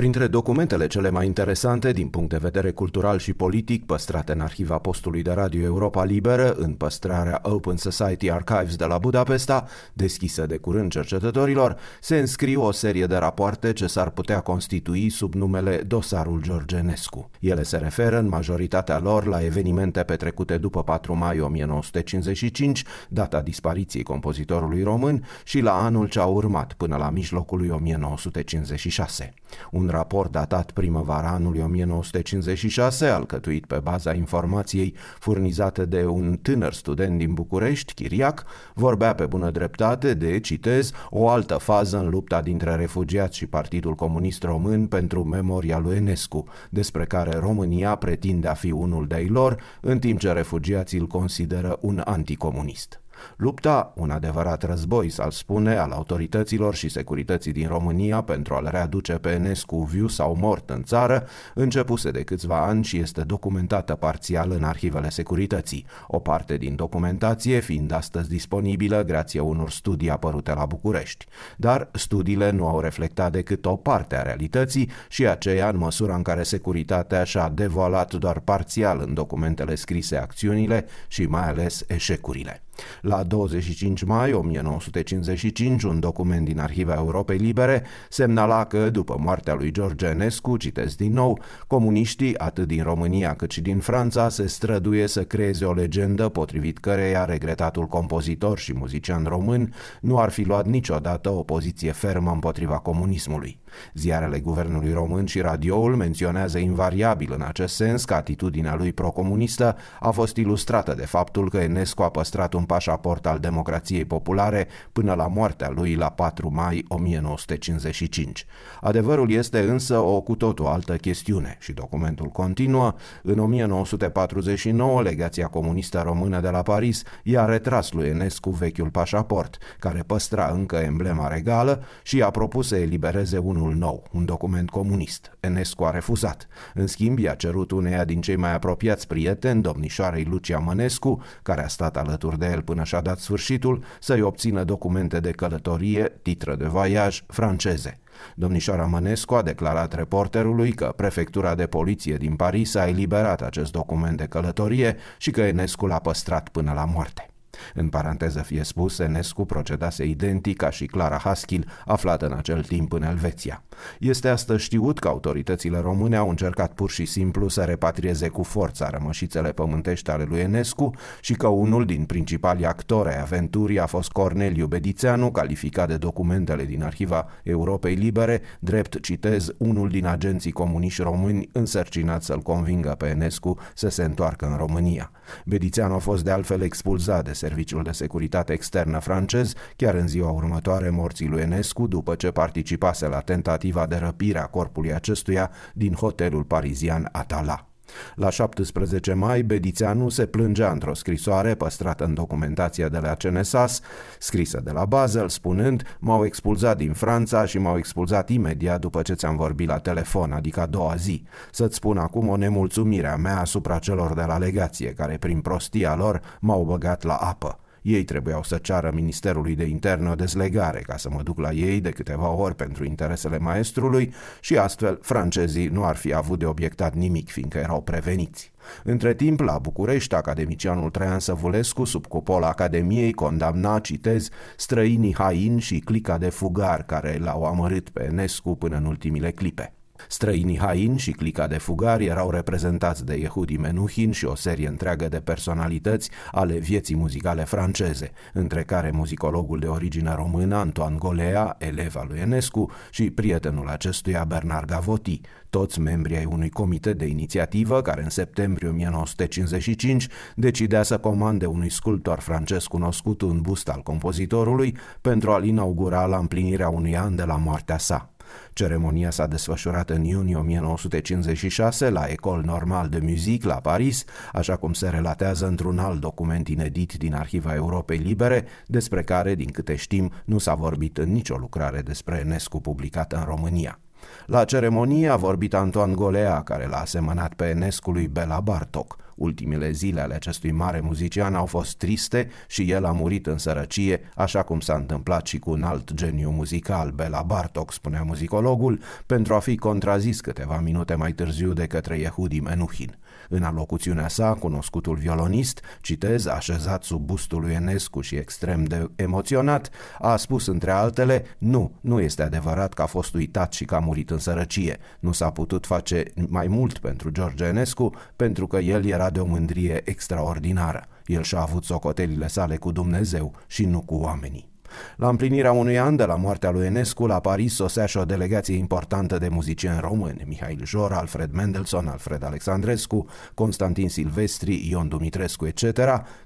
Printre documentele cele mai interesante din punct de vedere cultural și politic păstrate în arhiva postului de radio Europa Liberă, în păstrarea Open Society Archives de la Budapesta, deschisă de curând cercetătorilor, se înscriu o serie de rapoarte ce s-ar putea constitui sub numele Dosarul Georgenescu. Ele se referă în majoritatea lor la evenimente petrecute după 4 mai 1955, data dispariției compozitorului român, și la anul ce a urmat până la mijlocul lui 1956. Un raport datat primăvara anului 1956, alcătuit pe baza informației furnizate de un tânăr student din București, Chiriac, vorbea pe bună dreptate de, citez, o altă fază în lupta dintre refugiați și Partidul Comunist Român pentru memoria lui Enescu, despre care România pretinde a fi unul de-ai lor, în timp ce refugiații îl consideră un anticomunist. Lupta, un adevărat război, s-ar spune, al autorităților și securității din România pentru a-l readuce pe Enescu viu sau mort în țară, începuse de câțiva ani și este documentată parțial în arhivele securității, o parte din documentație fiind astăzi disponibilă grație unor studii apărute la București. Dar studiile nu au reflectat decât o parte a realității și aceea în măsura în care securitatea și-a devoalat doar parțial în documentele scrise acțiunile și mai ales eșecurile. La 25 mai 1955, un document din Arhiva Europei Libere semnala că, după moartea lui George Enescu, citesc din nou, comuniștii, atât din România cât și din Franța, se străduie să creeze o legendă potrivit căreia regretatul compozitor și muzician român nu ar fi luat niciodată o poziție fermă împotriva comunismului. Ziarele guvernului român și radioul menționează invariabil în acest sens că atitudinea lui procomunistă a fost ilustrată de faptul că Enescu a păstrat un pașaport al democrației populare până la moartea lui la 4 mai 1955. Adevărul este însă o cu totul altă chestiune și documentul continuă. În 1949, legația comunistă română de la Paris i-a retras lui Enescu vechiul pașaport, care păstra încă emblema regală și a propus să elibereze unul nou, un document comunist. Enescu a refuzat. În schimb, i-a cerut uneia din cei mai apropiați prieteni, domnișoarei Lucia Mănescu, care a stat alături de el el până și-a dat sfârșitul să-i obțină documente de călătorie, titră de voiaj franceze. Domnișoara Mănescu a declarat reporterului că prefectura de poliție din Paris a eliberat acest document de călătorie și că Enescu l-a păstrat până la moarte. În paranteză fie spus, Enescu procedase identic ca și Clara Haskil, aflată în acel timp în Elveția. Este astăzi știut că autoritățile române au încercat pur și simplu să repatrieze cu forța rămășițele pământești ale lui Enescu și că unul din principalii actori ai aventurii a fost Corneliu Bedițeanu, calificat de documentele din Arhiva Europei Libere, drept, citez, unul din agenții comuniști români însărcinat să-l convingă pe Enescu să se întoarcă în România. Bedițeanu a fost de altfel expulzat de Serviciul de Securitate Externă francez chiar în ziua următoare morții lui Enescu după ce participase la tentativa de răpire a corpului acestuia din hotelul parizian Atala. La 17 mai, Bedițeanu se plângea într-o scrisoare păstrată în documentația de la CNSAS, scrisă de la Basel, spunând M-au expulzat din Franța și m-au expulzat imediat după ce ți-am vorbit la telefon, adică a doua zi. Să-ți spun acum o nemulțumire a mea asupra celor de la legație, care prin prostia lor m-au băgat la apă. Ei trebuiau să ceară Ministerului de Interne o dezlegare ca să mă duc la ei de câteva ori pentru interesele maestrului și astfel francezii nu ar fi avut de obiectat nimic, fiindcă erau preveniți. Între timp, la București, academicianul Traian Săvulescu, sub cupola Academiei, condamna, citez, străinii hain și clica de fugar care l-au amărât pe Enescu până în ultimile clipe. Străinii hain și clica de fugari erau reprezentați de Yehudi Menuhin și o serie întreagă de personalități ale vieții muzicale franceze, între care muzicologul de origine română Antoine Golea, elev al lui Enescu, și prietenul acestuia Bernard Gavotti, toți membrii ai unui comitet de inițiativă care în septembrie 1955 decidea să comande unui sculptor francez cunoscut un bust al compozitorului pentru a-l inaugura la împlinirea unui an de la moartea sa. Ceremonia s-a desfășurat în iunie 1956 la Ecole Normale de Musique la Paris, așa cum se relatează într-un alt document inedit din Arhiva Europei Libere, despre care, din câte știm, nu s-a vorbit în nicio lucrare despre Enescu publicată în România. La ceremonie a vorbit Antoine Golea, care l-a asemănat pe Enescu lui Bela Bartok. Ultimele zile ale acestui mare muzician au fost triste și el a murit în sărăcie, așa cum s-a întâmplat și cu un alt geniu muzical, Bela Bartok, spunea muzicologul, pentru a fi contrazis câteva minute mai târziu de către Yehudi Menuhin. În alocuțiunea sa, cunoscutul violonist, citez, așezat sub bustul lui Enescu și extrem de emoționat, a spus între altele, nu, nu este adevărat că a fost uitat și că a murit în sărăcie. Nu s-a putut face mai mult pentru George Enescu pentru că el era de o mândrie extraordinară. El și-a avut socotelile sale cu Dumnezeu și nu cu oamenii. La împlinirea unui an de la moartea lui Enescu, la Paris sosea și o delegație importantă de muzicieni români, Mihail Jor, Alfred Mendelssohn, Alfred Alexandrescu, Constantin Silvestri, Ion Dumitrescu, etc.,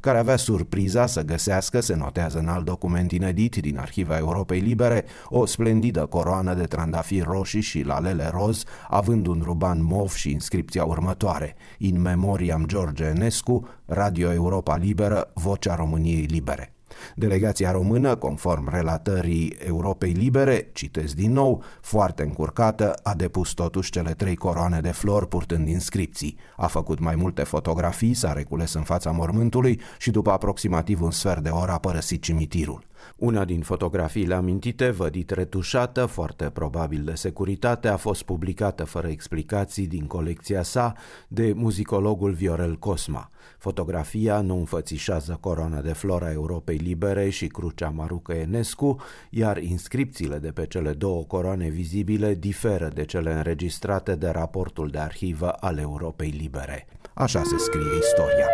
care avea surpriza să găsească, se notează în alt document inedit din Arhiva Europei Libere, o splendidă coroană de trandafiri roșii și lalele roz, având un ruban mov și inscripția următoare, In Memoriam George Enescu, Radio Europa Liberă, Vocea României Libere. Delegația română, conform relatării Europei Libere, citesc din nou, foarte încurcată, a depus totuși cele trei coroane de flori purtând inscripții. A făcut mai multe fotografii, s-a recules în fața mormântului și după aproximativ un sfert de oră a părăsit cimitirul. Una din fotografiile amintite, vădit retușată, foarte probabil de securitate, a fost publicată fără explicații din colecția sa de muzicologul Viorel Cosma. Fotografia nu înfățișează coroana de flora Europei Libere și crucea Marucă Enescu, iar inscripțiile de pe cele două coroane vizibile diferă de cele înregistrate de raportul de arhivă al Europei Libere. Așa se scrie istoria.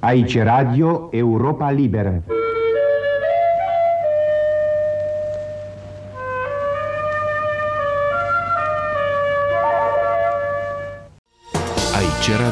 Aici Radio Europa Liberă.